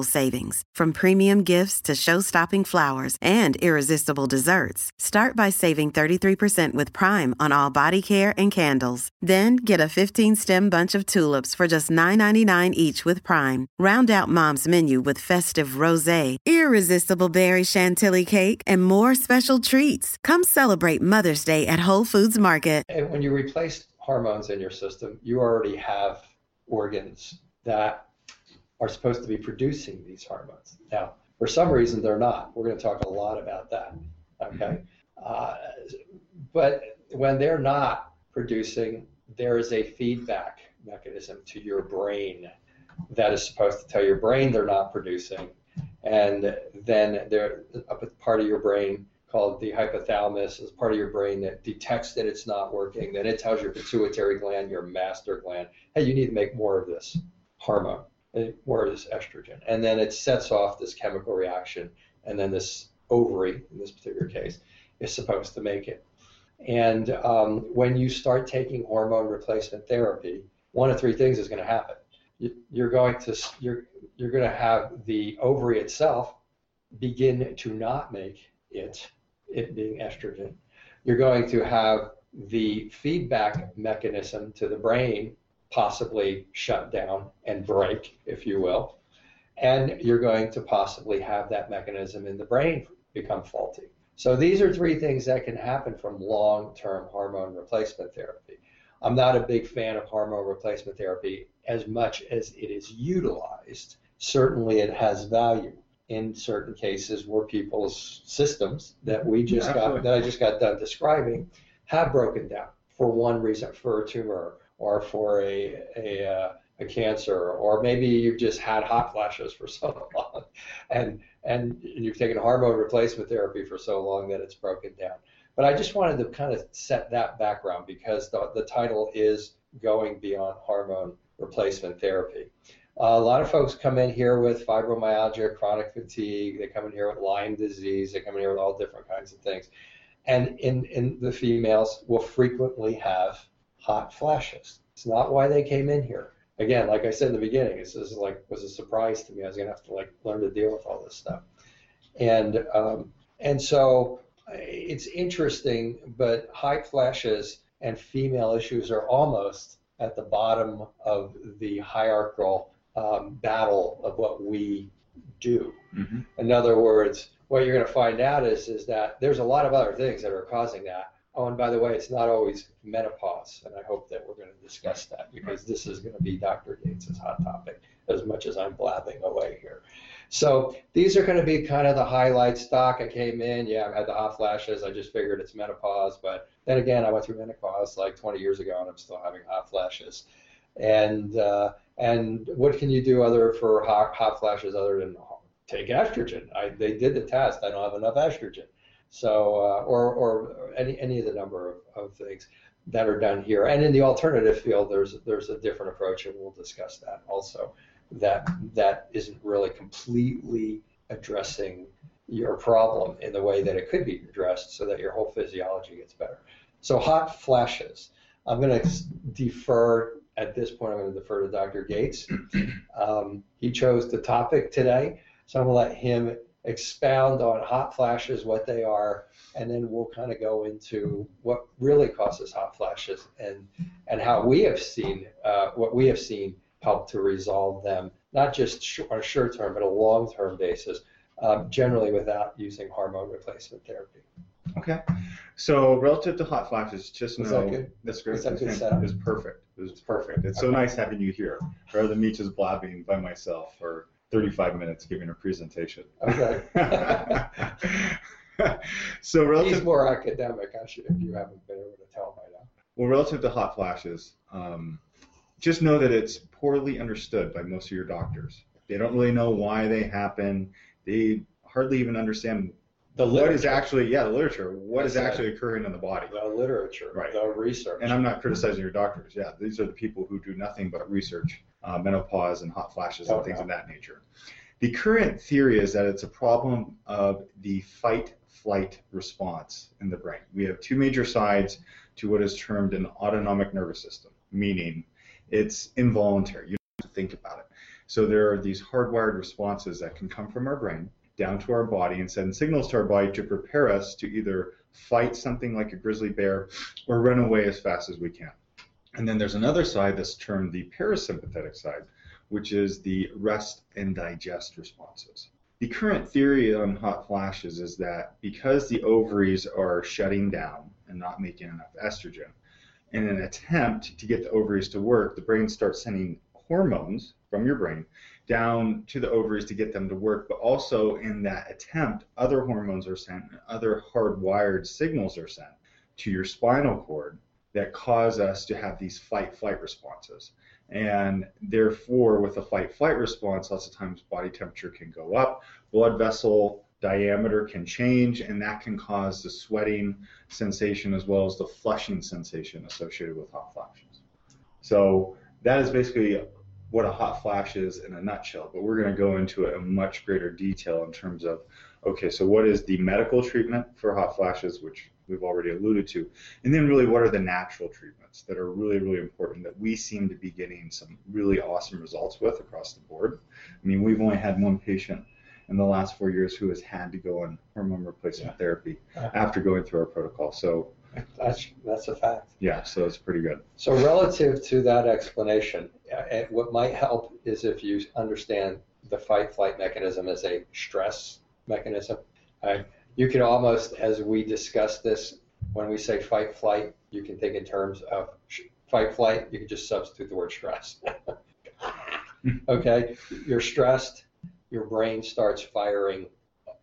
savings. From premium gifts to show-stopping flowers and irresistible desserts. Start by saving 33% with Prime on all body care and candles. Then get a 15-stem bunch of tulips for just $9.99 each with Prime. Round out Mom's menu with festive rosé, irresistible berry chantilly cake, and more special treats. Come celebrate Mother's Day at Whole Foods Market. And when you replace hormones in your system, you already have organs that are supposed to be producing these hormones. Now, for some reason, they're not. We're going to talk a lot about that. Okay. Uh, but when they're not producing, there is a feedback mechanism to your brain that is supposed to tell your brain they're not producing. And then there a part of your brain called the hypothalamus is part of your brain that detects that it's not working. Then it tells your pituitary gland, your master gland, hey, you need to make more of this hormone more of this estrogen. And then it sets off this chemical reaction, and then this ovary, in this particular case, is supposed to make it. And um, when you start taking hormone replacement therapy, one of three things is going to happen. You're going to you're you're going to have the ovary itself begin to not make it, it being estrogen. You're going to have the feedback mechanism to the brain possibly shut down and break, if you will. And you're going to possibly have that mechanism in the brain become faulty. So these are three things that can happen from long-term hormone replacement therapy. I'm not a big fan of hormone replacement therapy as much as it is utilized. Certainly it has value in certain cases where people's systems that we just Absolutely. got that I just got done describing have broken down for one reason for a tumor or for a, a, uh, a cancer, or maybe you've just had hot flashes for so long, and and you've taken hormone replacement therapy for so long that it's broken down. But I just wanted to kind of set that background because the, the title is going beyond hormone replacement therapy. Uh, a lot of folks come in here with fibromyalgia, chronic fatigue. They come in here with Lyme disease. They come in here with all different kinds of things. And in, in the females will frequently have hot flashes. It's not why they came in here. Again, like I said in the beginning, this is like was a surprise to me. I was gonna have to like learn to deal with all this stuff, and um, and so it's interesting. But hot flashes and female issues are almost at the bottom of the hierarchical um, battle of what we do. Mm-hmm. In other words, what you're going to find out is is that there's a lot of other things that are causing that, Oh, and by the way, it's not always menopause, and I hope that we're going to discuss that because this is going to be Dr. Gates' hot topic as much as I'm blabbing away here. So these are going to be kind of the highlights. Doc, I came in, yeah, I had the hot flashes. I just figured it's menopause, but then again, I went through menopause like 20 years ago, and I'm still having hot flashes. And uh, and what can you do other for hot, hot flashes other than take estrogen? I, they did the test. I don't have enough estrogen. So, uh, or, or any, any of the number of, of things that are done here. And in the alternative field, there's, there's a different approach, and we'll discuss that also. That, that isn't really completely addressing your problem in the way that it could be addressed so that your whole physiology gets better. So, hot flashes. I'm going to defer at this point. I'm going to defer to Dr. Gates. Um, he chose the topic today, so I'm going to let him expound on hot flashes, what they are, and then we'll kind of go into what really causes hot flashes and and how we have seen uh, what we have seen help to resolve them, not just sh- on a short term but a long term basis, um, generally without using hormone replacement therapy. Okay. So relative to hot flashes, just know that good? that's great. Was that good setup? It's perfect. It's perfect. It's so nice having you here rather than me just blabbing by myself for 35 minutes giving a presentation. Okay. so relative, He's more academic, I should, if you haven't been able to tell by now. well, relative to hot flashes, um, just know that it's poorly understood by most of your doctors. They don't really know why they happen. They hardly even understand The what is actually, yeah, the literature, what is That's right. actually occurring in the body. The literature, Right. the research. And I'm not criticizing your doctors. Yeah, these are the people who do nothing but research uh, menopause and hot flashes and Oh, things no. of that nature. The current theory is that it's a problem of the fight flight response in the brain. We have two major sides to what is termed an autonomic nervous system, meaning it's involuntary. You don't have to think about it. So there are these hardwired responses that can come from our brain down to our body and send signals to our body to prepare us to either fight something like a grizzly bear or run away as fast as we can. And then there's another side that's termed the parasympathetic side, which is the rest and digest responses. The current theory on hot flashes is that because the ovaries are shutting down and not making enough estrogen, in an attempt to get the ovaries to work, the brain starts sending hormones from your brain down to the ovaries to get them to work, but also in that attempt, other hormones are sent other hardwired signals are sent to your spinal cord that cause us to have these fight flight responses. And therefore, with a fight flight response, lots of times body temperature can go up, blood vessel diameter can change, and that can cause the sweating sensation as well as the flushing sensation associated with hot flashes. So, that is basically what a hot flash is in a nutshell, but we're going to go into it in much greater detail in terms of okay, so what is the medical treatment for hot flashes, which we've already alluded to, and then really what are the natural treatments that are really, really important that we seem to be getting some really awesome results with across the board. I mean, we've only had one patient in the last four years who has had to go on hormone replacement therapy Uh-huh. after going through our protocol. So, That's, that's a fact. yeah, so it's pretty good. So relative to that explanation, uh, what might help is if you understand the fight-flight mechanism as a stress mechanism. You can almost, as we discuss this, when we say fight-flight, you can think in terms of sh- fight-flight. You can just substitute the word stress. okay, you're stressed. Your brain starts firing,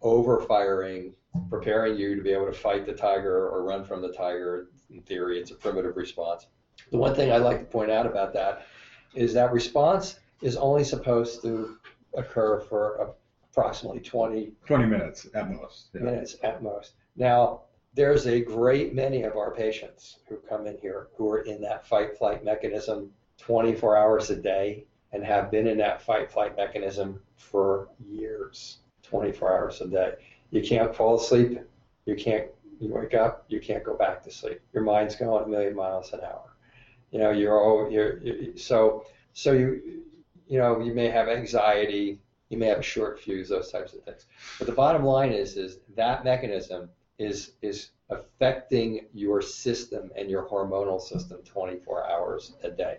over-firing, preparing you to be able to fight the tiger or run from the tiger. In theory, it's a primitive response. The one thing I'd like to point out about that is that response is only supposed to occur for approximately 20 20 minutes at most. Yeah. minutes at most. Now, there's a great many of our patients who come in here who are in that fight flight mechanism 24 hours a day and have been in that fight flight mechanism for years, 24 hours a day. You can't fall asleep. You can't, you wake up, you can't go back to sleep. Your mind's going a million miles an hour. You know, you're, all, you're, you so, so you, you know, you may have anxiety, you may have a short fuse, those types of things. But the bottom line is, is that mechanism is is affecting your system and your hormonal system 24 hours a day,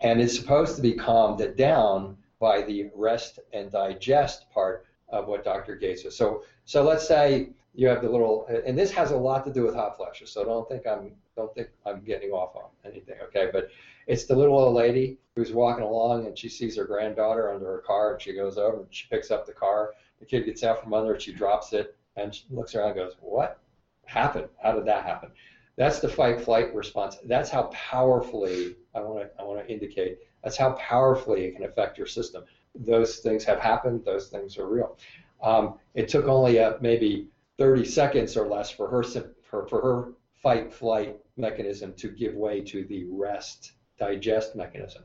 and it's supposed to be calmed down by the rest and digest part of what Dr. Gates says. So, so let's say you have the little, and this has a lot to do with hot flashes. So don't think I'm don't think I'm getting off on anything, okay? But it's the little old lady who's walking along and she sees her granddaughter under her car and she goes over and she picks up the car. The kid gets out from under it, she drops it, and she looks around and goes, What happened? How did that happen? That's the fight flight response. That's how powerfully I want to I want to indicate that's how powerfully it can affect your system. Those things have happened. Those things are real. Um, it took only uh, maybe 30 seconds or less for her for, for her fight flight mechanism to give way to the rest digest mechanism.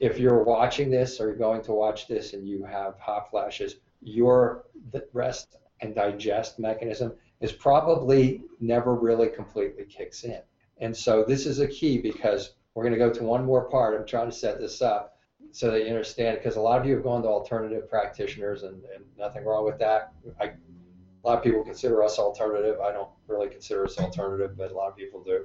If you're watching this or you're going to watch this and you have hot flashes, your rest and digest mechanism is probably never really completely kicks in. And so this is a key because we're going to go to one more part. I'm trying to set this up so that you understand because a lot of you have gone to alternative practitioners and, and nothing wrong with that. I, a lot of people consider us alternative. I don't really consider us alternative, but a lot of people do.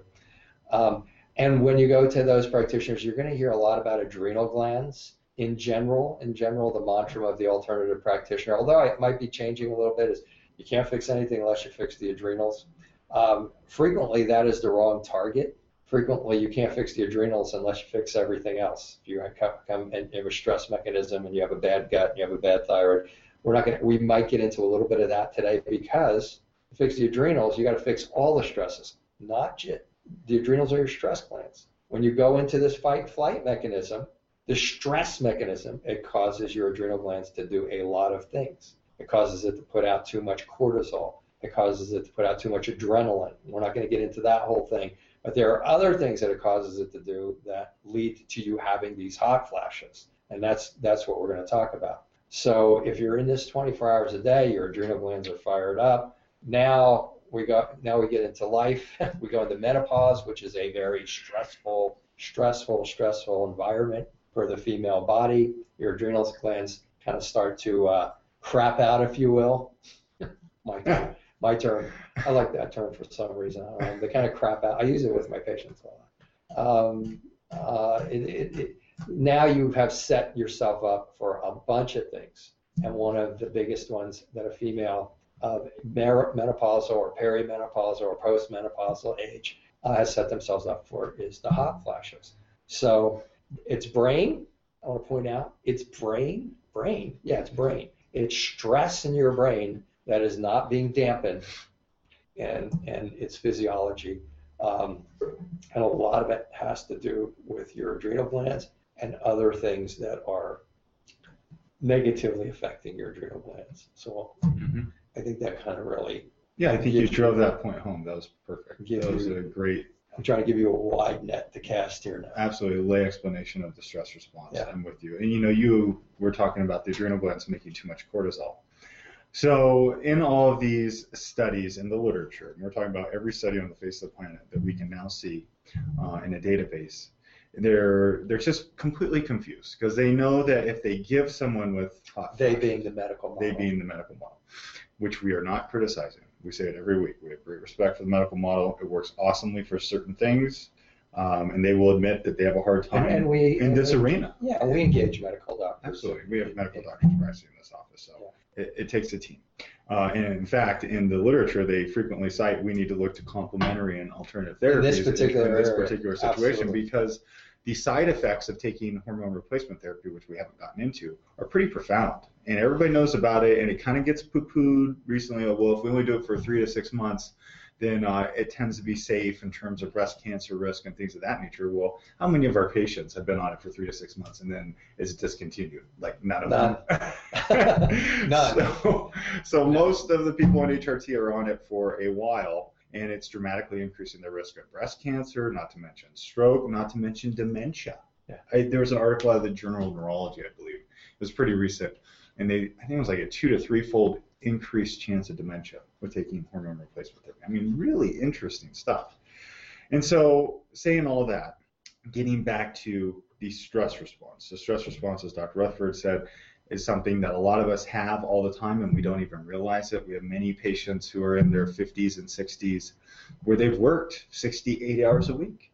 Um, and when you go to those practitioners, you're going to hear a lot about adrenal glands in general. In general, the mantra of the alternative practitioner, although it might be changing a little bit, is you can't fix anything unless you fix the adrenals. Um, frequently, that is the wrong target. Frequently, you can't fix the adrenals unless you fix everything else. If you have a stress mechanism and you have a bad gut and you have a bad thyroid, we're not going. We might get into a little bit of that today because to fix the adrenals, you got to fix all the stresses, not just the adrenals are your stress glands. When you go into this fight flight mechanism, the stress mechanism, it causes your adrenal glands to do a lot of things. It causes it to put out too much cortisol. It causes it to put out too much adrenaline. We're not going to get into that whole thing. But there are other things that it causes it to do that lead to you having these hot flashes. And that's that's what we're going to talk about. So if you're in this 24 hours a day, your adrenal glands are fired up. Now we got now we get into life. we go into menopause, which is a very stressful, stressful, stressful environment for the female body. Your adrenal glands kind of start to uh, crap out, if you will. my term. My term. I like that term for some reason. Um, they kind of crap out. I use it with my patients a lot. Um, uh, it, it, it, now you have set yourself up for a bunch of things, and one of the biggest ones that a female of menopausal or perimenopausal or postmenopausal age uh, has set themselves up for is the hot flashes. So it's brain. I want to point out it's brain, brain. Yeah, it's brain. It's stress in your brain that is not being dampened, and and it's physiology. Um, and a lot of it has to do with your adrenal glands and other things that are negatively affecting your adrenal glands. So mm-hmm. I think that kind of really. Yeah, I think you drove that point home. That was perfect. That was a great I'm trying to give you a wide net to cast here now. Absolutely, lay explanation of the stress response. Yeah. I'm with you. And you know, you were talking about the adrenal glands making too much cortisol. So, in all of these studies in the literature, and we're talking about every study on the face of the planet that we can now see uh, in a database, they're they're just completely confused because they know that if they give someone with hot they being the medical model. they being the medical model, which we are not criticizing we say it every week. We have great respect for the medical model. It works awesomely for certain things, um, and they will admit that they have a hard time and, and we, in this we, arena. Yeah, and we engage medical doctors. Absolutely, we have medical doctors practicing in this office, so yeah. it, it, takes a team. Uh, and in fact, in the literature, they frequently cite we need to look to complementary and alternative therapies in this particular, in, this particular situation Absolutely. because the side effects of taking hormone replacement therapy, which we haven't gotten into, are pretty profound. And everybody knows about it, and it kind of gets poo pooed recently. Well, if we only do it for three to six months, then uh, it tends to be safe in terms of breast cancer risk and things of that nature. Well, how many of our patients have been on it for three to six months and then is discontinued? Like none of none. them. none. So, so most of the people on HRT are on it for a while and it's dramatically increasing the risk of breast cancer, not to mention stroke, not to mention dementia. Yeah. I, there was an article out of the Journal of Neurology, I believe. It was pretty recent, and they I think it was like a two to three fold increased chance of dementia with taking hormone replacement therapy. I mean, really interesting stuff. And so, saying all that, getting back to the stress response. The stress response, as Dr. Rutherford said, is something that a lot of us have all the time and we don't even realize it. We have many patients who are in their 50s and 60s where they've worked 60, 80 hours a week.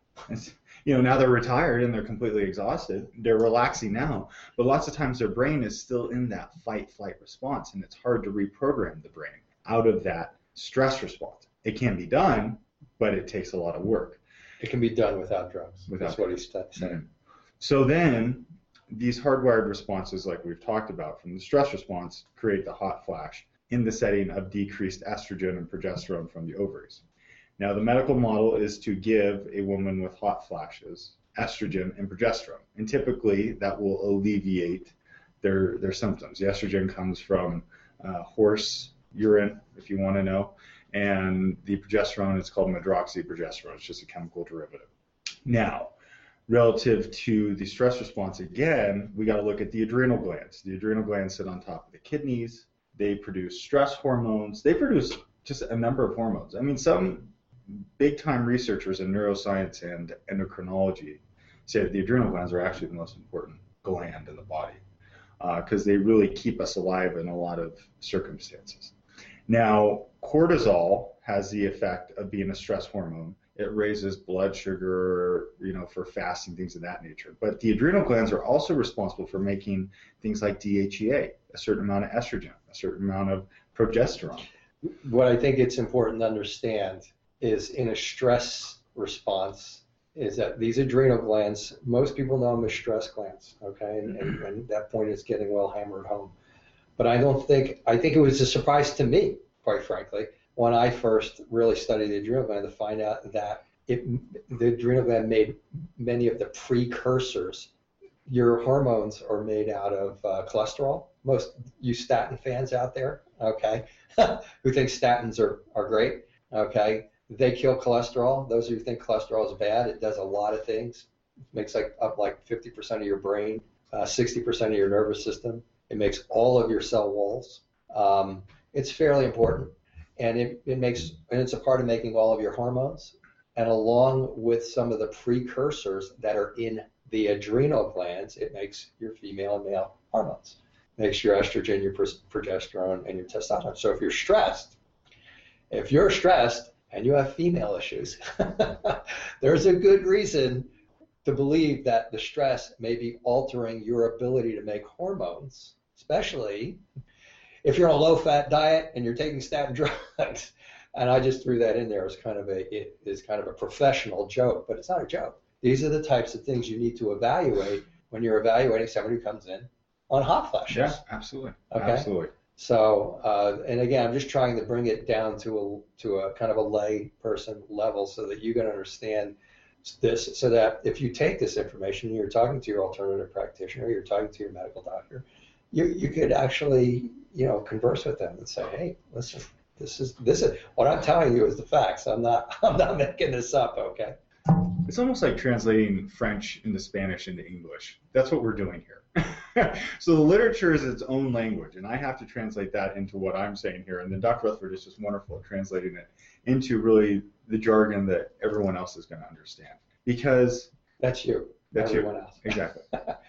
You know, now they're retired and they're completely exhausted. They're relaxing now, but lots of times their brain is still in that fight flight response and it's hard to reprogram the brain out of that stress response. It can be done, but it takes a lot of work. It can be done without drugs. Without That's what he's saying. Mm-hmm. So then these hardwired responses, like we've talked about from the stress response, create the hot flash in the setting of decreased estrogen and progesterone from the ovaries. Now, the medical model is to give a woman with hot flashes estrogen and progesterone, and typically that will alleviate their their symptoms. The estrogen comes from uh, horse urine, if you want to know, and the progesterone is called medroxyprogesterone. It's just a chemical derivative. Now, relative to the stress response, again, we got to look at the adrenal glands. The adrenal glands sit on top of the kidneys. They produce stress hormones. They produce just a number of hormones. I mean, some big time researchers in neuroscience and endocrinology say that the adrenal glands are actually the most important gland in the body because uh, they really keep us alive in a lot of circumstances. Now, cortisol has the effect of being a stress hormone it raises blood sugar, you know, for fasting, things of that nature. But the adrenal glands are also responsible for making things like DHEA, a certain amount of estrogen, a certain amount of progesterone. What I think it's important to understand is in a stress response is that these adrenal glands, most people know them as stress glands, okay? And, and, and that point is getting well hammered home. But I don't think, I think it was a surprise to me, quite frankly, when I first really studied the adrenal gland to find out that it, the adrenal gland made many of the precursors. Your hormones are made out of uh, cholesterol. Most you statin fans out there, okay, who think statins are, are great, okay, they kill cholesterol. Those of you who think cholesterol is bad, it does a lot of things. It makes like up like 50% of your brain, uh, 60% of your nervous system. It makes all of your cell walls. Um, it's fairly important, and it, it makes and it's a part of making all of your hormones, and along with some of the precursors that are in the adrenal glands, it makes your female and male hormones. It makes your estrogen, your progesterone, and your testosterone. So if you're stressed, if you're stressed and you have female issues, there's a good reason to believe that the stress may be altering your ability to make hormones especially if you're on a low fat diet and you're taking statin drugs. And I just threw that in there as kind of a it is kind of a professional joke, but it's not a joke. These are the types of things you need to evaluate when you're evaluating somebody who comes in on hot flashes. Yeah, absolutely. Okay. Absolutely. So, uh, and again, I'm just trying to bring it down to a to a kind of a lay person level so that you can understand this, so that if you take this information, you're talking to your alternative practitioner, you're talking to your medical doctor, you you could actually you know converse with them and say, hey, listen, this is this is what I'm telling you is the facts. I'm not I'm not making this up. Okay. It's almost like translating French into Spanish into English. That's what we're doing here. so the literature is its own language, and I have to translate that into what I'm saying here. And then Dr. Rutherford is just wonderful at translating it into really the jargon that everyone else is going to understand. Because that's you. That's everyone you. else. Exactly.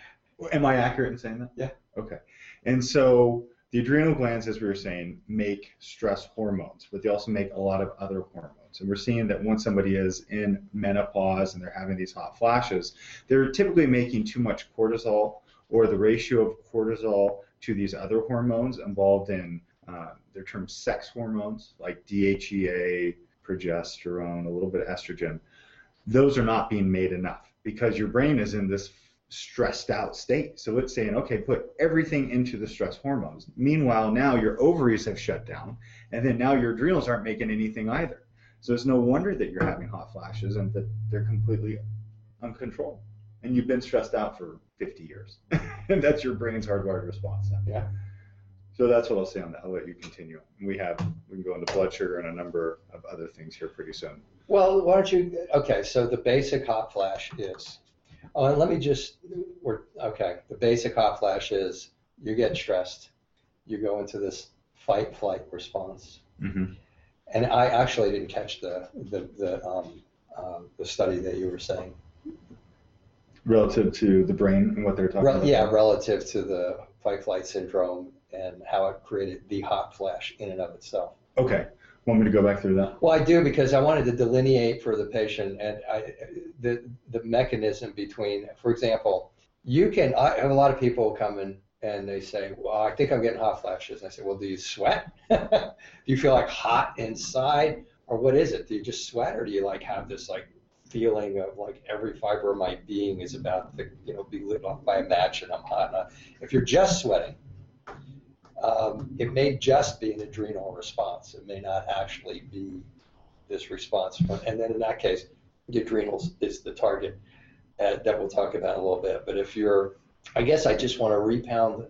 Am I accurate in saying that? Yeah. Okay. And so the adrenal glands, as we were saying, make stress hormones, but they also make a lot of other hormones. And we're seeing that once somebody is in menopause and they're having these hot flashes, they're typically making too much cortisol or the ratio of cortisol to these other hormones involved in uh, they're termed sex hormones like DHEA, progesterone, a little bit of estrogen. Those are not being made enough because your brain is in this stressed out state. So it's saying, okay, put everything into the stress hormones. Meanwhile, now your ovaries have shut down, and then now your adrenals aren't making anything either. So it's no wonder that you're having hot flashes and that they're completely uncontrolled. And you've been stressed out for 50 years. and that's your brain's hardwired response now. Yeah. So that's what I'll say on that. I'll let you continue. We have we can go into blood sugar and a number of other things here pretty soon. Well, why don't you? Okay, so the basic hot flash is Oh, and let me just, we're, okay, the basic hot flash is you get stressed, you go into this fight flight response. Mm-hmm. And I actually didn't catch the the the, um, uh, the study that you were saying. Relative to the brain and what they're talking Re- about. yeah, relative to the fight flight syndrome and how it created the hot flash in and of itself. Okay. Want me to go back through that? Well, I do because I wanted to delineate for the patient and I, the the mechanism between, for example, you can. I have a lot of people come in and they say, "Well, I think I'm getting hot flashes." And I say, "Well, do you sweat? do you feel like hot inside, or what is it? Do you just sweat, or do you like have this like feeling of like every fiber of my being is about to you know be lit off by a match and I'm hot?" And if you're just sweating, um, it may just be an adrenal response. It may not actually be this response. And then in that case, the adrenals is the target uh, that we'll talk about a little bit. But if you're, I guess I just want to repound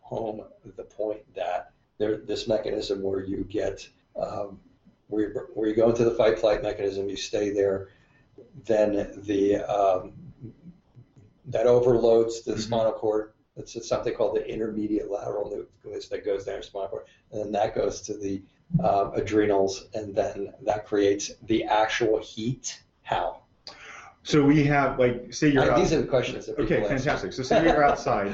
home the point that there, this mechanism where you get, um, where, you, where you go into the fight flight mechanism, you stay there, then the um, that overloads the mm-hmm. spinal cord it's something called the intermediate lateral nucleus that goes down your spinal cord, and then that goes to the uh, adrenals, and then that creates the actual heat. How? So we have like say you're. Uh, I, these are the questions that Okay, fantastic. So say you're outside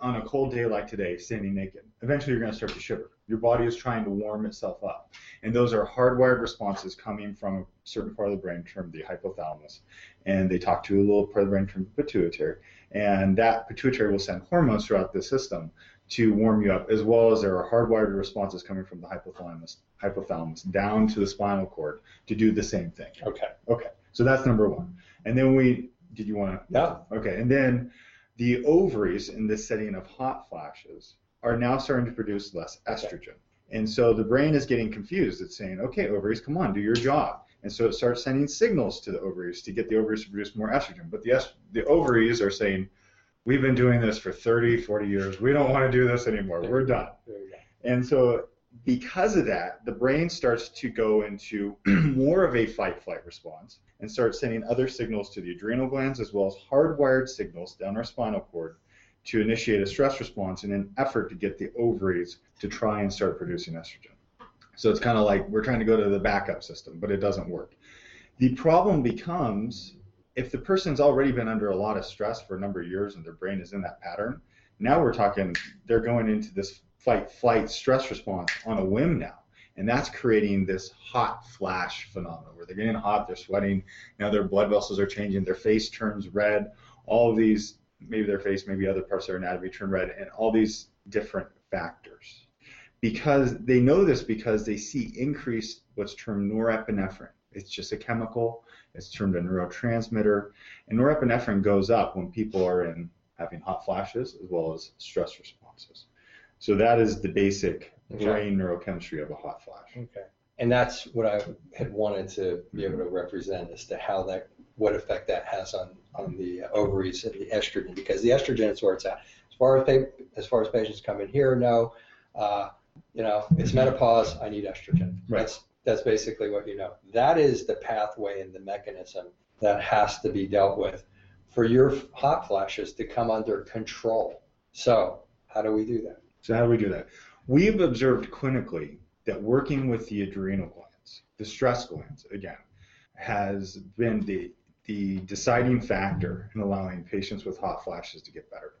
on a cold day like today, standing naked. Eventually, you're going to start to shiver. Your body is trying to warm itself up, and those are hardwired responses coming from a certain part of the brain termed the hypothalamus, and they talk to a little part of the brain termed the pituitary and that pituitary will send hormones throughout the system to warm you up, as well as there are hardwired responses coming from the hypothalamus, hypothalamus down to the spinal cord to do the same thing. Okay. Okay, so that's number one. And then we, did you want to? Yeah. Okay, and then the ovaries in this setting of hot flashes are now starting to produce less estrogen. And so the brain is getting confused. It's saying, okay, ovaries, come on, do your job. And so it starts sending signals to the ovaries to get the ovaries to produce more estrogen. But the, est- the ovaries are saying, we've been doing this for 30, 40 years. We don't want to do this anymore. We're done. There you go. And so, because of that, the brain starts to go into more of a fight flight response and starts sending other signals to the adrenal glands as well as hardwired signals down our spinal cord to initiate a stress response in an effort to get the ovaries to try and start producing estrogen. So, it's kind of like we're trying to go to the backup system, but it doesn't work. The problem becomes if the person's already been under a lot of stress for a number of years and their brain is in that pattern, now we're talking they're going into this fight flight stress response on a whim now. And that's creating this hot flash phenomenon where they're getting hot, they're sweating, now their blood vessels are changing, their face turns red, all of these, maybe their face, maybe other parts of their anatomy turn red, and all these different factors. Because they know this because they see increased what's termed norepinephrine. It's just a chemical it's termed a neurotransmitter. And norepinephrine goes up when people are in having hot flashes as well as stress responses. So that is the basic Okay. brain neurochemistry of a hot flash. Okay. And that's what I had wanted to be able to represent as to how that, what effect that has on, on the ovaries and the estrogen, because the estrogen is where it's at. As far as, pa- as far as patients come in here, no, uh, you know, it's menopause, I need estrogen. Right. That's, that's basically what you know. That is the pathway and the mechanism that has to be dealt with for your hot flashes to come under control. So, how do we do that? So how do we do that? We've observed clinically that working with the adrenal glands, the stress glands, again, has been the the deciding factor in allowing patients with hot flashes to get better.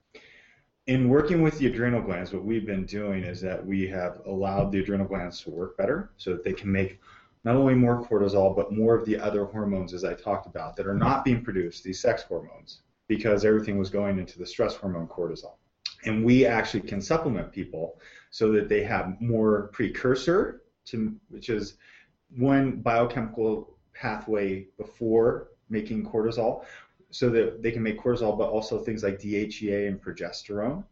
In working with the adrenal glands, what we've been doing is that we have allowed the adrenal glands to work better so that they can make not only more cortisol, but more of the other hormones, as I talked about, that are not being produced, these sex hormones, because everything was going into the stress hormone cortisol. And we actually can supplement people so that they have more precursor to, which is one biochemical pathway before making cortisol, so that they can make cortisol, but also things like DHEA and progesterone.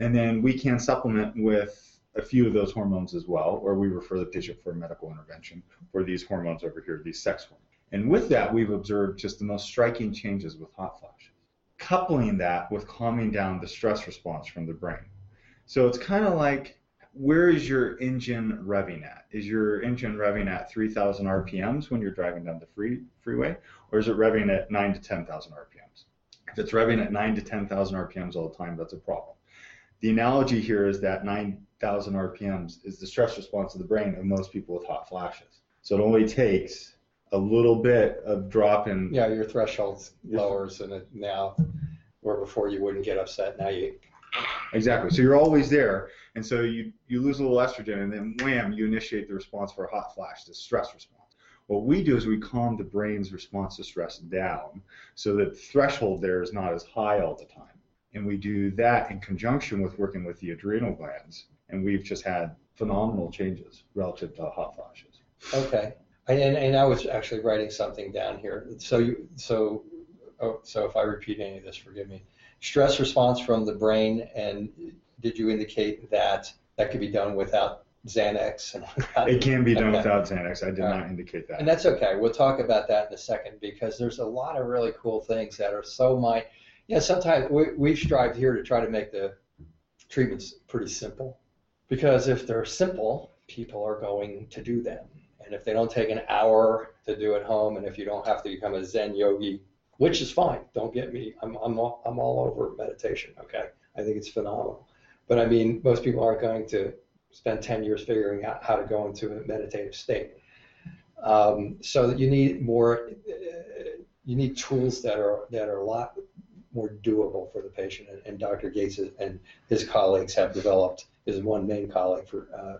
And then we can supplement with a few of those hormones as well, or we refer the patient for medical intervention for these hormones over here, these sex hormones. And with that, we've observed just the most striking changes with hot flashes, coupling that with calming down the stress response from the brain. So it's kind of like where is your engine revving at? Is your engine revving at 3,000 RPMs when you're driving down the free freeway, or is it revving at 9 to 10,000 RPMs? If it's revving at 9 to 10,000 RPMs all the time, that's a problem. The analogy here is that 9,000 RPMs is the stress response of the brain of most people with hot flashes. So it only takes a little bit of drop in. Yeah, your threshold lowers, and it now, where before you wouldn't get upset, now you. Exactly. So you're always there, and so you you lose a little estrogen, and then wham, you initiate the response for a hot flash, the stress response. What we do is we calm the brain's response to stress down, so that the threshold there is not as high all the time. And we do that in conjunction with working with the adrenal glands, and we've just had phenomenal changes relative to hot flashes. Okay. And, and, I was actually writing something down here. So you so oh, so if I repeat any of this, forgive me. Stress response from the brain, and did you indicate that that could be done without Xanax and without, It can be done Okay. without Xanax. I did not indicate that. And that's okay. We'll talk about that in a second because there's a lot of really cool things that are so my yeah, sometimes we we've strived here to try to make the treatments pretty simple. Because if they're simple, people are going to do them. And if they don't take an hour to do at home and if you don't have to become a Zen yogi, which is fine, don't get me I'm I'm all, I'm all over meditation, okay? I think it's phenomenal. But I mean, most people aren't going to spend 10 years figuring out how to go into a meditative state. Um, so you need more, uh, you need tools that are that are a lot more doable for the patient. And, and Dr. Gates and his colleagues have developed. His one main colleague for uh,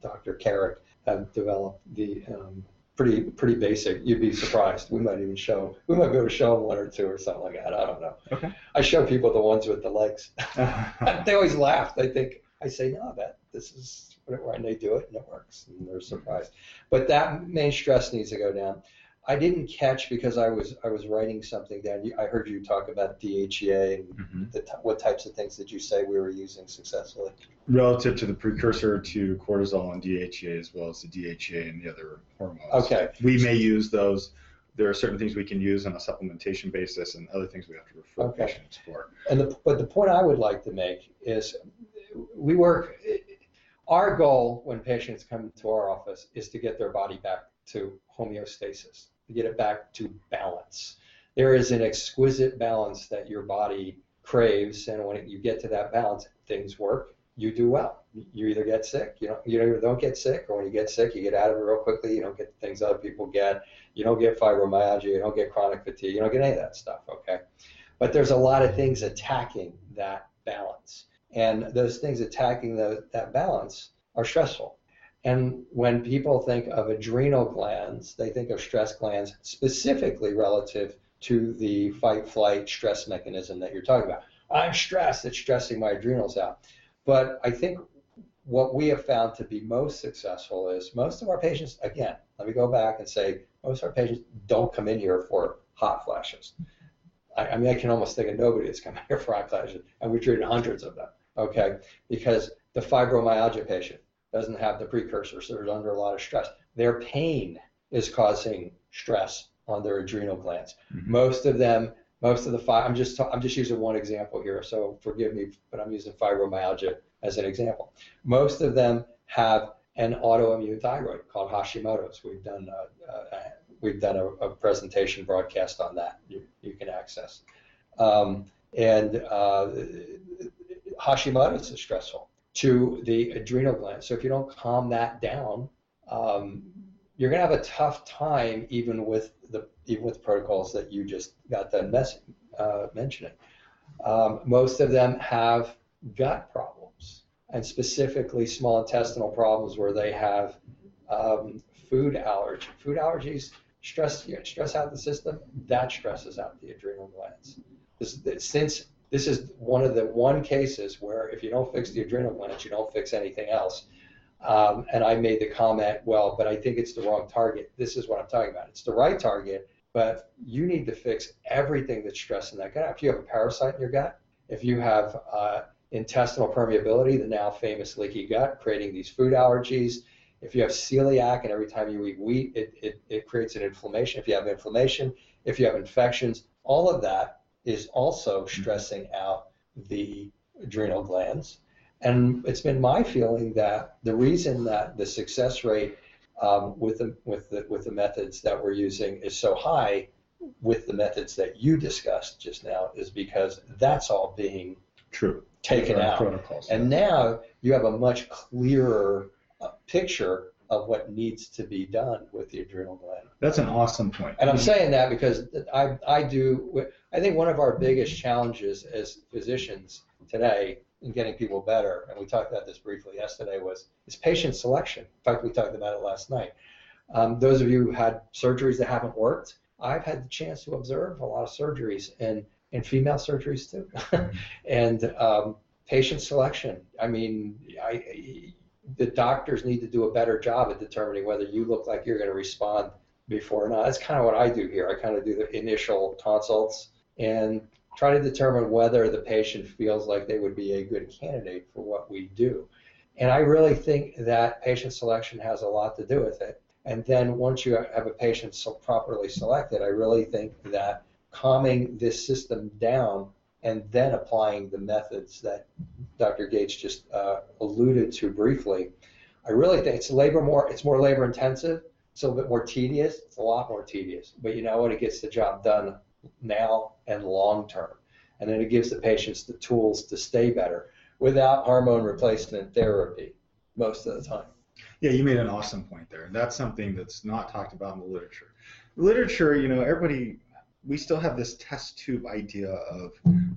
Dr. Carrick have developed the um, pretty pretty basic. You'd be surprised. We might even show we might be able to show them one or two or something like that. I don't know. Okay. I show people the ones with the legs. they always laugh. They think I say no, that this is whatever, and they do it and it works, and they're surprised. But that main stress needs to go down. I didn't catch because I was I was writing something down. I heard you talk about DHEA and Mhm. the, t- what types of things did you say we were using successfully? Relative to the precursor to cortisol and DHEA as well as the DHEA and the other hormones. Okay. We may use those. There are certain things we can use on a supplementation basis and other things we have to refer Okay. patients for. And the, but the point I would like to make is we work, our goal when patients come to our office is to get their body back to homeostasis, get it back to balance. There is an exquisite balance that your body craves, and when you get to that balance, things work. You do well. You either get sick, you don't, you either don't get sick, or when you get sick, you get out of it real quickly. You don't get the things other people get. You don't get fibromyalgia. You don't get chronic fatigue. You don't get any of that stuff. Okay, but there's a lot of things attacking that balance. And those things attacking the, that balance are stressful. And when people think of adrenal glands, they think of stress glands specifically relative to the fight flight stress mechanism that you're talking about. I'm stressed, it's stressing my adrenals out. But I think what we have found to be most successful is most of our patients, again, let me go back and say, most of our patients don't come in here for hot flashes. I, I mean, I can almost think of nobody that's come here for hot flashes, and we've treated hundreds of them, okay? Because the fibromyalgia patient doesn't have the precursors, so they're under a lot of stress. Their pain is causing stress on their adrenal glands. Mhm. Most of them, most of the fi- I'm just I'm just using one example here, so forgive me, but I'm using fibromyalgia as an example. Most of them have an autoimmune thyroid called Hashimoto's. We've done uh, uh, we've done a, a presentation broadcast on that. You, you can access. Um, and uh, Hashimoto's is stressful to the adrenal gland. So if you don't calm that down, um, you're going to have a tough time even with the even with protocols that you just got done mess, uh, mentioning. Um, most of them have gut problems, and specifically small intestinal problems where they have um, food allergy. Food allergies stress stress out the system. That stresses out the adrenal glands. Since this is one of the one cases where if you don't fix the adrenal glands, you don't fix anything else. Um, and I made the comment, well, but I think it's the wrong target. This is what I'm talking about. It's the right target, but you need to fix everything that's stressing that gut. If you have a parasite in your gut, if you have uh, intestinal permeability, the now famous leaky gut, creating these food allergies, if you have celiac and every time you eat wheat, it, it, it creates an inflammation. If you have inflammation, if you have infections, all of that is also stressing out the adrenal glands. And it's been my feeling that the reason that the success rate um, with the with the with the methods that we're using is so high with the methods that you discussed just now is because that's all being True. taken out. Protocols. And now you have a much clearer uh, picture of what needs to be done with the adrenal gland. That's an awesome point. And I'm saying that because I, I do, I think one of our biggest challenges as physicians today in getting people better, and we talked about this briefly yesterday, was is patient selection. In fact, we talked about it last night. Um, those of you who had surgeries that haven't worked, I've had the chance to observe a lot of surgeries and, and female surgeries too. and um, patient selection. I mean, I, the doctors need to do a better job at determining whether you look like you're going to respond before or not. That's kind of what I do here. I kind of do the initial consults and try to determine whether the patient feels like they would be a good candidate for what we do. And I really think that patient selection has a lot to do with it. And then once you have a patient so properly selected, I really think that calming this system down and then applying the methods that Dr. Gates just uh, alluded to briefly, I really think it's labor more. It's more labor intensive. It's a little bit more tedious. It's a lot more tedious. But you know what? It gets the job done now and long term, and then it gives the patients the tools to stay better without hormone replacement therapy most of the time. Yeah, you made an awesome point there. And that's something that's not talked about in the literature. Literature, you know, everybody, we still have this test tube idea of,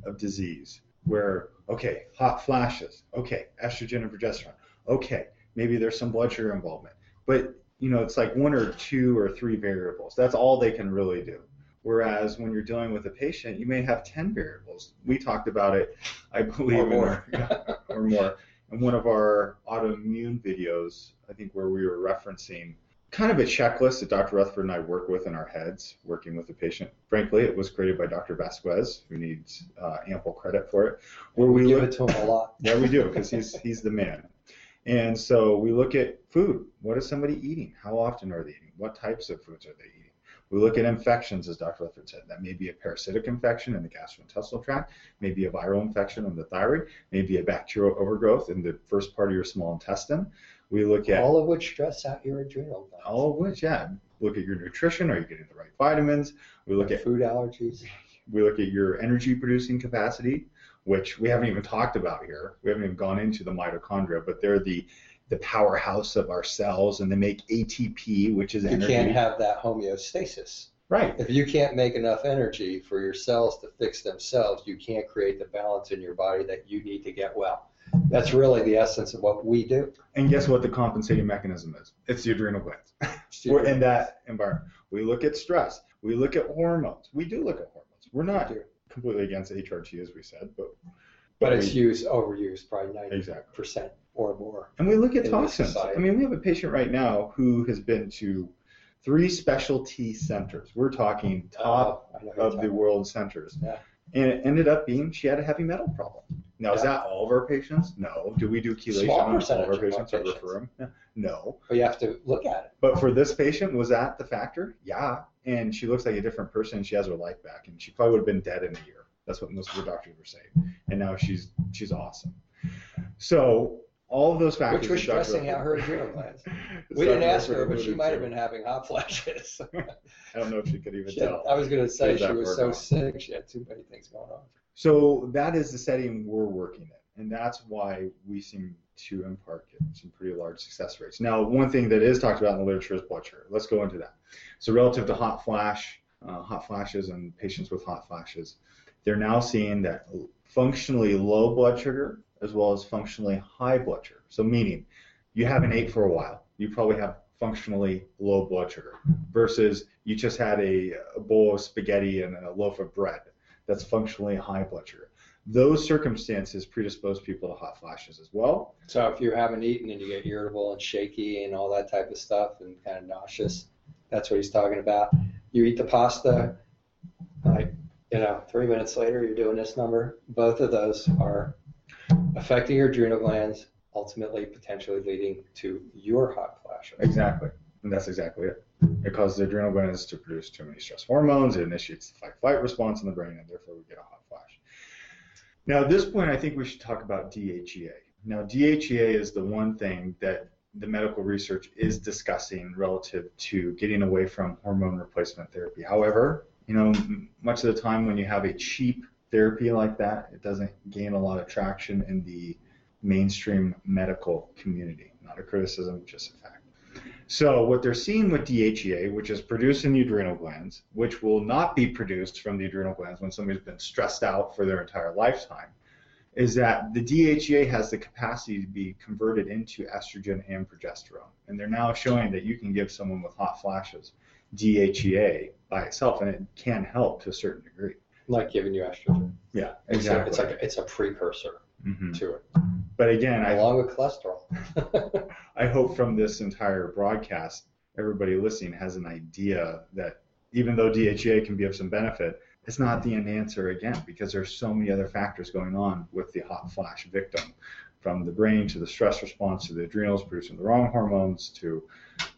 of disease where, okay, hot flashes, okay, estrogen and progesterone, okay, maybe there's some blood sugar involvement. But you know, it's like one or two or three variables. That's all they can really do. Whereas when you're dealing with a patient, you may have 10 variables. We talked about it, I believe, Or in more. our- yeah, or more. In one of our autoimmune videos, I think where we were referencing kind of a checklist that Dr. Rutherford and I work with in our heads, working with the patient. Frankly, it was created by Dr. Vasquez, who needs uh, ample credit for it. Where we give look, it to him a lot. yeah, we do, because he's he's the man. And so we look at food. What is somebody eating? How often are they eating? What types of foods are they eating? We look at infections, as Dr. Rutherford said. That may be a parasitic infection in the gastrointestinal tract, maybe a viral infection in the thyroid, maybe a bacterial overgrowth in the first part of your small intestine. We look at All of which stress out your adrenal glands. all of which, yeah. Look at your nutrition. Are you getting the right vitamins? We look at food allergies. we look at your energy producing capacity, which we haven't even talked about here. We haven't even gone into the mitochondria, but they're the the powerhouse of our cells, and they make ATP, which is You energy. You can't have that homeostasis. right. If you can't make enough energy for your cells to fix themselves, you can't create the balance in your body that you need to get well. That's really the essence of what we do. And guess what the compensating mechanism is? It's the adrenal glands. We're in that environment. We look at stress. We look at hormones. We do look at hormones. We're not completely against HRT, as we said, but But it's used, overused, probably 90% Exactly. or more. And we look at in toxins. I mean, we have a patient right now who has been to three specialty centers. We're talking oh, top who you're of the talking world centers. Yeah. And it ended up being she had a heavy metal problem. Now, is that all of our patients? No. Do we do chelation Small on all of our patients or patients. refer them? Yeah. No. But you have to look at it. But for this patient, was that the factor? Yeah. And she looks like a different person. She has her life back, and she probably would have been dead in a year. That's what most of the doctors were saying. And now she's she's awesome. So all of those factors. Which was stressing out her adrenal glands. We didn't ask her, but she might have been having hot flashes. I don't know if she could even She had- tell. I was going to say she was so sick. She had too many things going on. So that is the setting we're working in, and that's why we seem to impart some pretty large success rates. Now, one thing that is talked about in the literature is blood sugar. Let's go into that. So relative to hot flash, uh, hot flashes, and patients with hot flashes, they're now seeing that functionally low blood sugar as well as functionally high blood sugar. So meaning, you haven't ate for a while, you probably have functionally low blood sugar versus you just had a, a bowl of spaghetti and a loaf of bread that's functionally high blood sugar. Those circumstances predispose people to hot flashes as well. So if you haven't eaten and you get irritable and shaky and all that type of stuff and kind of nauseous, that's what he's talking about. You eat the pasta, like, you know, three minutes later you're doing this number. Both of those are affecting your adrenal glands, ultimately potentially leading to your hot flashes. Exactly. And that's exactly it. It causes the adrenal glands to produce too many stress hormones. It initiates the fight flight response in the brain, and therefore we get a hot flash. Now, at this point, I think we should talk about DHEA. Now, DHEA is the one thing that the medical research is discussing relative to getting away from hormone replacement therapy. However, you know, much of the time when you have a cheap therapy like that, it doesn't gain a lot of traction in the mainstream medical community. Not a criticism, just a fact. So what they're seeing with DHEA, which is produced in the adrenal glands, which will not be produced from the adrenal glands when somebody's been stressed out for their entire lifetime, is that the DHEA has the capacity to be converted into estrogen and progesterone. And they're now showing that you can give someone with hot flashes DHEA by itself, and it can help to a certain degree. Like giving you estrogen. Yeah, It's, a, exactly. it's like it's a precursor Mhm. to it, But again, I, along with cholesterol. I hope from this entire broadcast, everybody listening has an idea that even though DHEA can be of some benefit, it's not the end answer again because there's so many other factors going on with the hot flash victim, from the brain to the stress response to the adrenals producing the wrong hormones to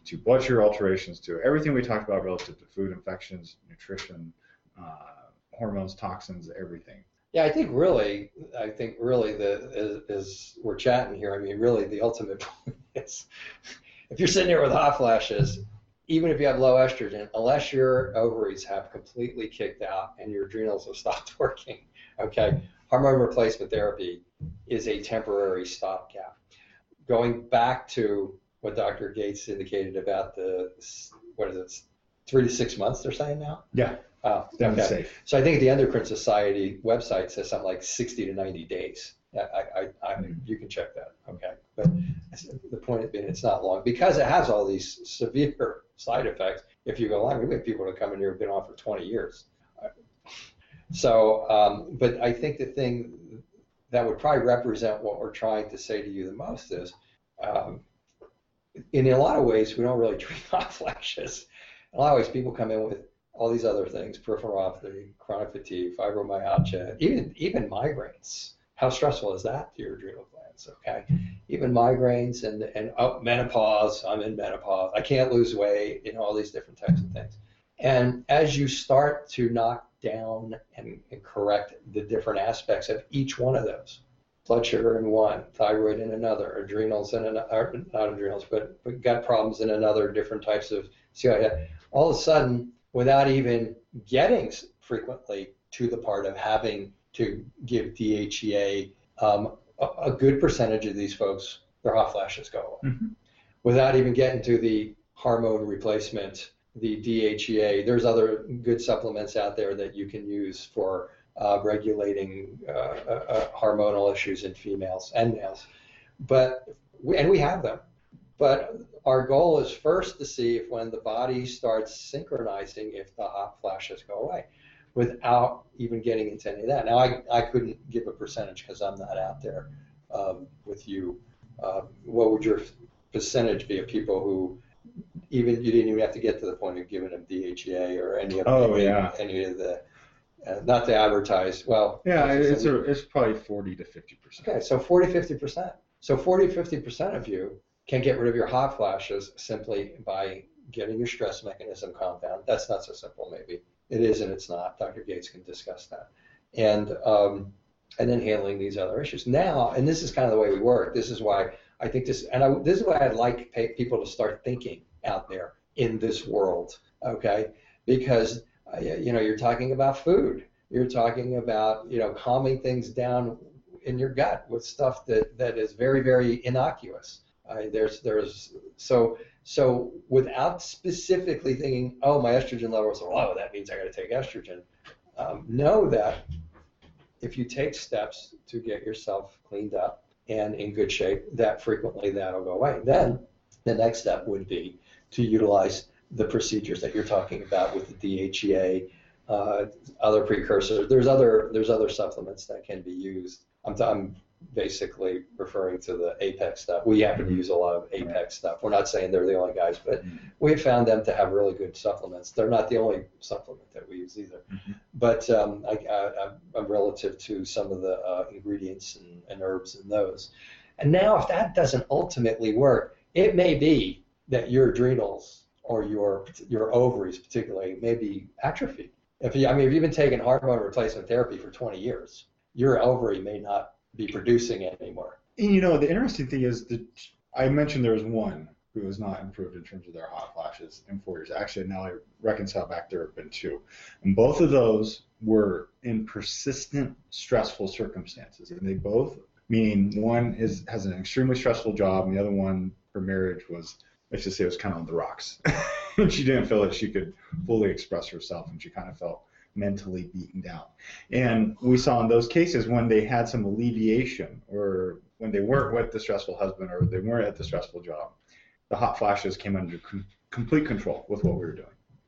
to blood sugar alterations to everything we talked about relative to food infections, nutrition, uh, hormones, toxins, everything. Yeah, I think really, I think really the is we're chatting here. I mean, really, the ultimate point is if you're sitting there with hot flashes, even if you have low estrogen, unless your ovaries have completely kicked out and your adrenals have stopped working, okay, hormone replacement therapy is a temporary stopgap. Going back to what Dr. Gates indicated about the what is it, three to six months? They're saying now. Yeah, Oh, okay. safe. So I think the Endocrine Society website says something like 60 to 90 days. I, I, I, you can check that. Okay, but the point being, it's not long because it has all these severe side effects. If you go long, we have people that come in here who've been on for 20 years. So, um, but I think the thing that would probably represent what we're trying to say to you the most is, um, in a lot of ways, we don't really treat hot flashes. In a lot of ways, people come in with all these other things: peripheral neuropathy, chronic fatigue, fibromyalgia, even even migraines. How stressful is that to your adrenal glands? Okay, even migraines and and oh, menopause. I'm in menopause. I can't lose weight. You know all these different types of things. And as you start to knock down and, and correct the different aspects of each one of those, blood sugar in one, thyroid in another, adrenals in another, not adrenals, but, but gut problems in another, different types of CIS. All of a sudden, without even getting frequently to the part of having to give DHEA, um, a, a, good percentage of these folks, their hot flashes go away. Mm-hmm. Without even getting to the hormone replacement, the DHEA, there's other good supplements out there that you can use for uh, regulating uh, uh, hormonal issues in females and males. But we, and we have them. But our goal is first to see if when the body starts synchronizing, if the hot flashes go away without even getting into any of that. Now, I, I couldn't give a percentage because I'm not out there um, with you. Uh, what would your percentage be of people who even you didn't even have to get to the point of giving them DHEA or any of oh, any, yeah. any of the uh, not to advertise. Well, yeah, it's a, it's probably 40 to 50 percent. Okay, so 40 50 percent. So 40 50 percent of you can get rid of your hot flashes simply by getting your stress mechanism calmed down. That's not so simple, maybe. It is and it's not. Dr. Gates can discuss that. And um, and then handling these other issues. Now, and this is kind of the way we work. This is why I think this, and I, this is why I'd like people to start thinking out there in this world, okay? Because you know you're talking about food, you're talking about you know calming things down in your gut with stuff that that is very very innocuous. Uh, there's there's so so without specifically thinking, oh, my estrogen levels are low, that means I got to take estrogen. Um, know that if you take steps to get yourself cleaned up and in good shape, that frequently that'll go away. Then the next step would be to utilize the procedures that you're talking about with the DHEA, uh, other precursors. There's other there's other supplements that can be used. I'm, I'm basically referring to the Apex stuff. We happen to use a lot of Apex stuff. We're not saying they're the only guys, but mm-hmm. we found them to have really good supplements. They're not the only supplement that we use either. Mm-hmm. But um, I, am relative to some of the uh, ingredients and, and herbs in those. And now, if that doesn't ultimately work, it may be that your adrenals or your your ovaries, particularly, may be atrophied. If you, I mean, if you've been taking hormone replacement therapy for 20 years, your ovary may not be producing anymore. And you know, the interesting thing is that I mentioned there was one who has not improved in terms of their hot flashes in four years. Actually, now I reconcile back, there have been two. And both of those were in persistent, stressful circumstances. And they both, meaning one is has an extremely stressful job, and the other one, her marriage was, let's just say, it was kind of on the rocks. and she didn't feel like she could fully express herself, and she kind of felt mentally beaten down. And we saw in those cases when they had some alleviation or when they weren't with the stressful husband or they weren't at the stressful job, the hot flashes came under com- complete control with what we were doing.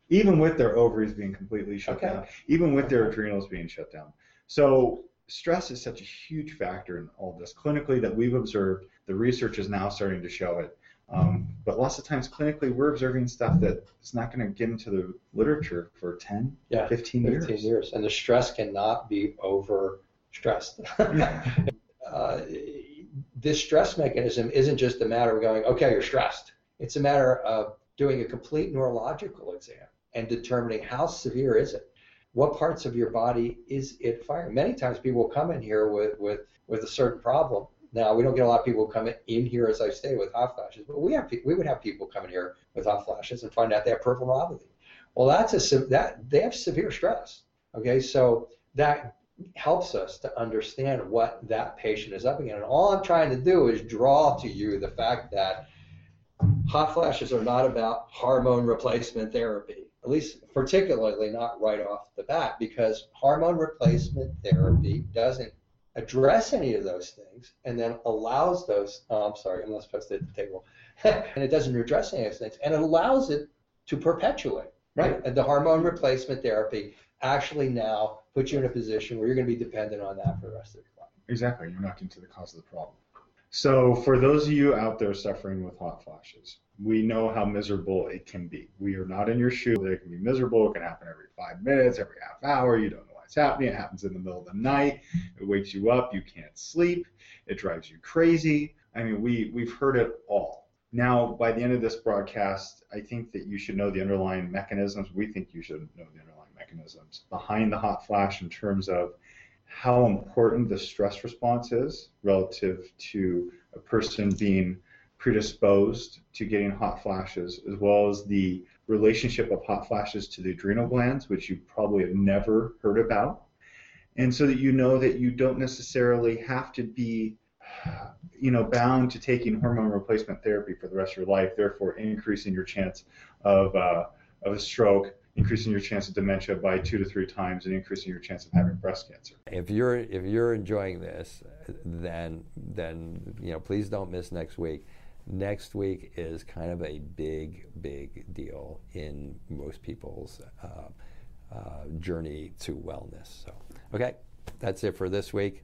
Even with their ovaries being completely shut okay. down, even with their adrenals being shut down. So stress is such a huge factor in all this clinically that we've observed. The research is now starting to show it. Um, but lots of times clinically, we're observing stuff that is not going to get into the literature for 10, yeah, 15 years. 15 years. And the stress cannot be over stressed. uh, this stress mechanism isn't just a matter of going, okay, you're stressed. It's a matter of doing a complete neurological exam and determining how severe is it. What parts of your body is it firing? Many times people will come in here with, with, with a certain problem now we don't get a lot of people coming in here, as I say, with hot flashes, but we have we would have people coming here with hot flashes and find out they have peripheral neuropathy. Well, that's a that they have severe stress. Okay, so that helps us to understand what that patient is up against. And all I'm trying to do is draw to you the fact that hot flashes are not about hormone replacement therapy, at least particularly not right off the bat, because hormone replacement therapy doesn't address any of those things and then allows those, oh, I'm sorry, I'm not supposed to hit the table, and it doesn't address any of those things, and it allows it to perpetuate. Right. And the hormone replacement therapy actually now puts you in a position where you're going to be dependent on that for the rest of your life. Exactly. You're not into the cause of the problem. So, for those of you out there suffering with hot flashes, we know how miserable it can be. We are not in your shoe. It can be miserable. It can happen every five minutes, every half hour. You don't know what's happening. It happens in the middle of the night. It wakes you up. You can't sleep. It drives you crazy. I mean, we, we've heard it all. Now, by the end of this broadcast, I think that you should know the underlying mechanisms. We think you should know the underlying mechanisms behind the hot flash in terms of how important the stress response is relative to a person being predisposed to getting hot flashes, as well as the relationship of hot flashes to the adrenal glands, which you probably have never heard about. And so that you know that you don't necessarily have to be you know, bound to taking hormone replacement therapy for the rest of your life, therefore increasing your chance of, uh, of a stroke, increasing your chance of dementia by two to three times, and increasing your chance of having breast cancer. If you're if you're enjoying this, then then you know please don't miss next week. Next week is kind of a big big deal in most people's uh, uh, journey to wellness. So okay, that's it for this week.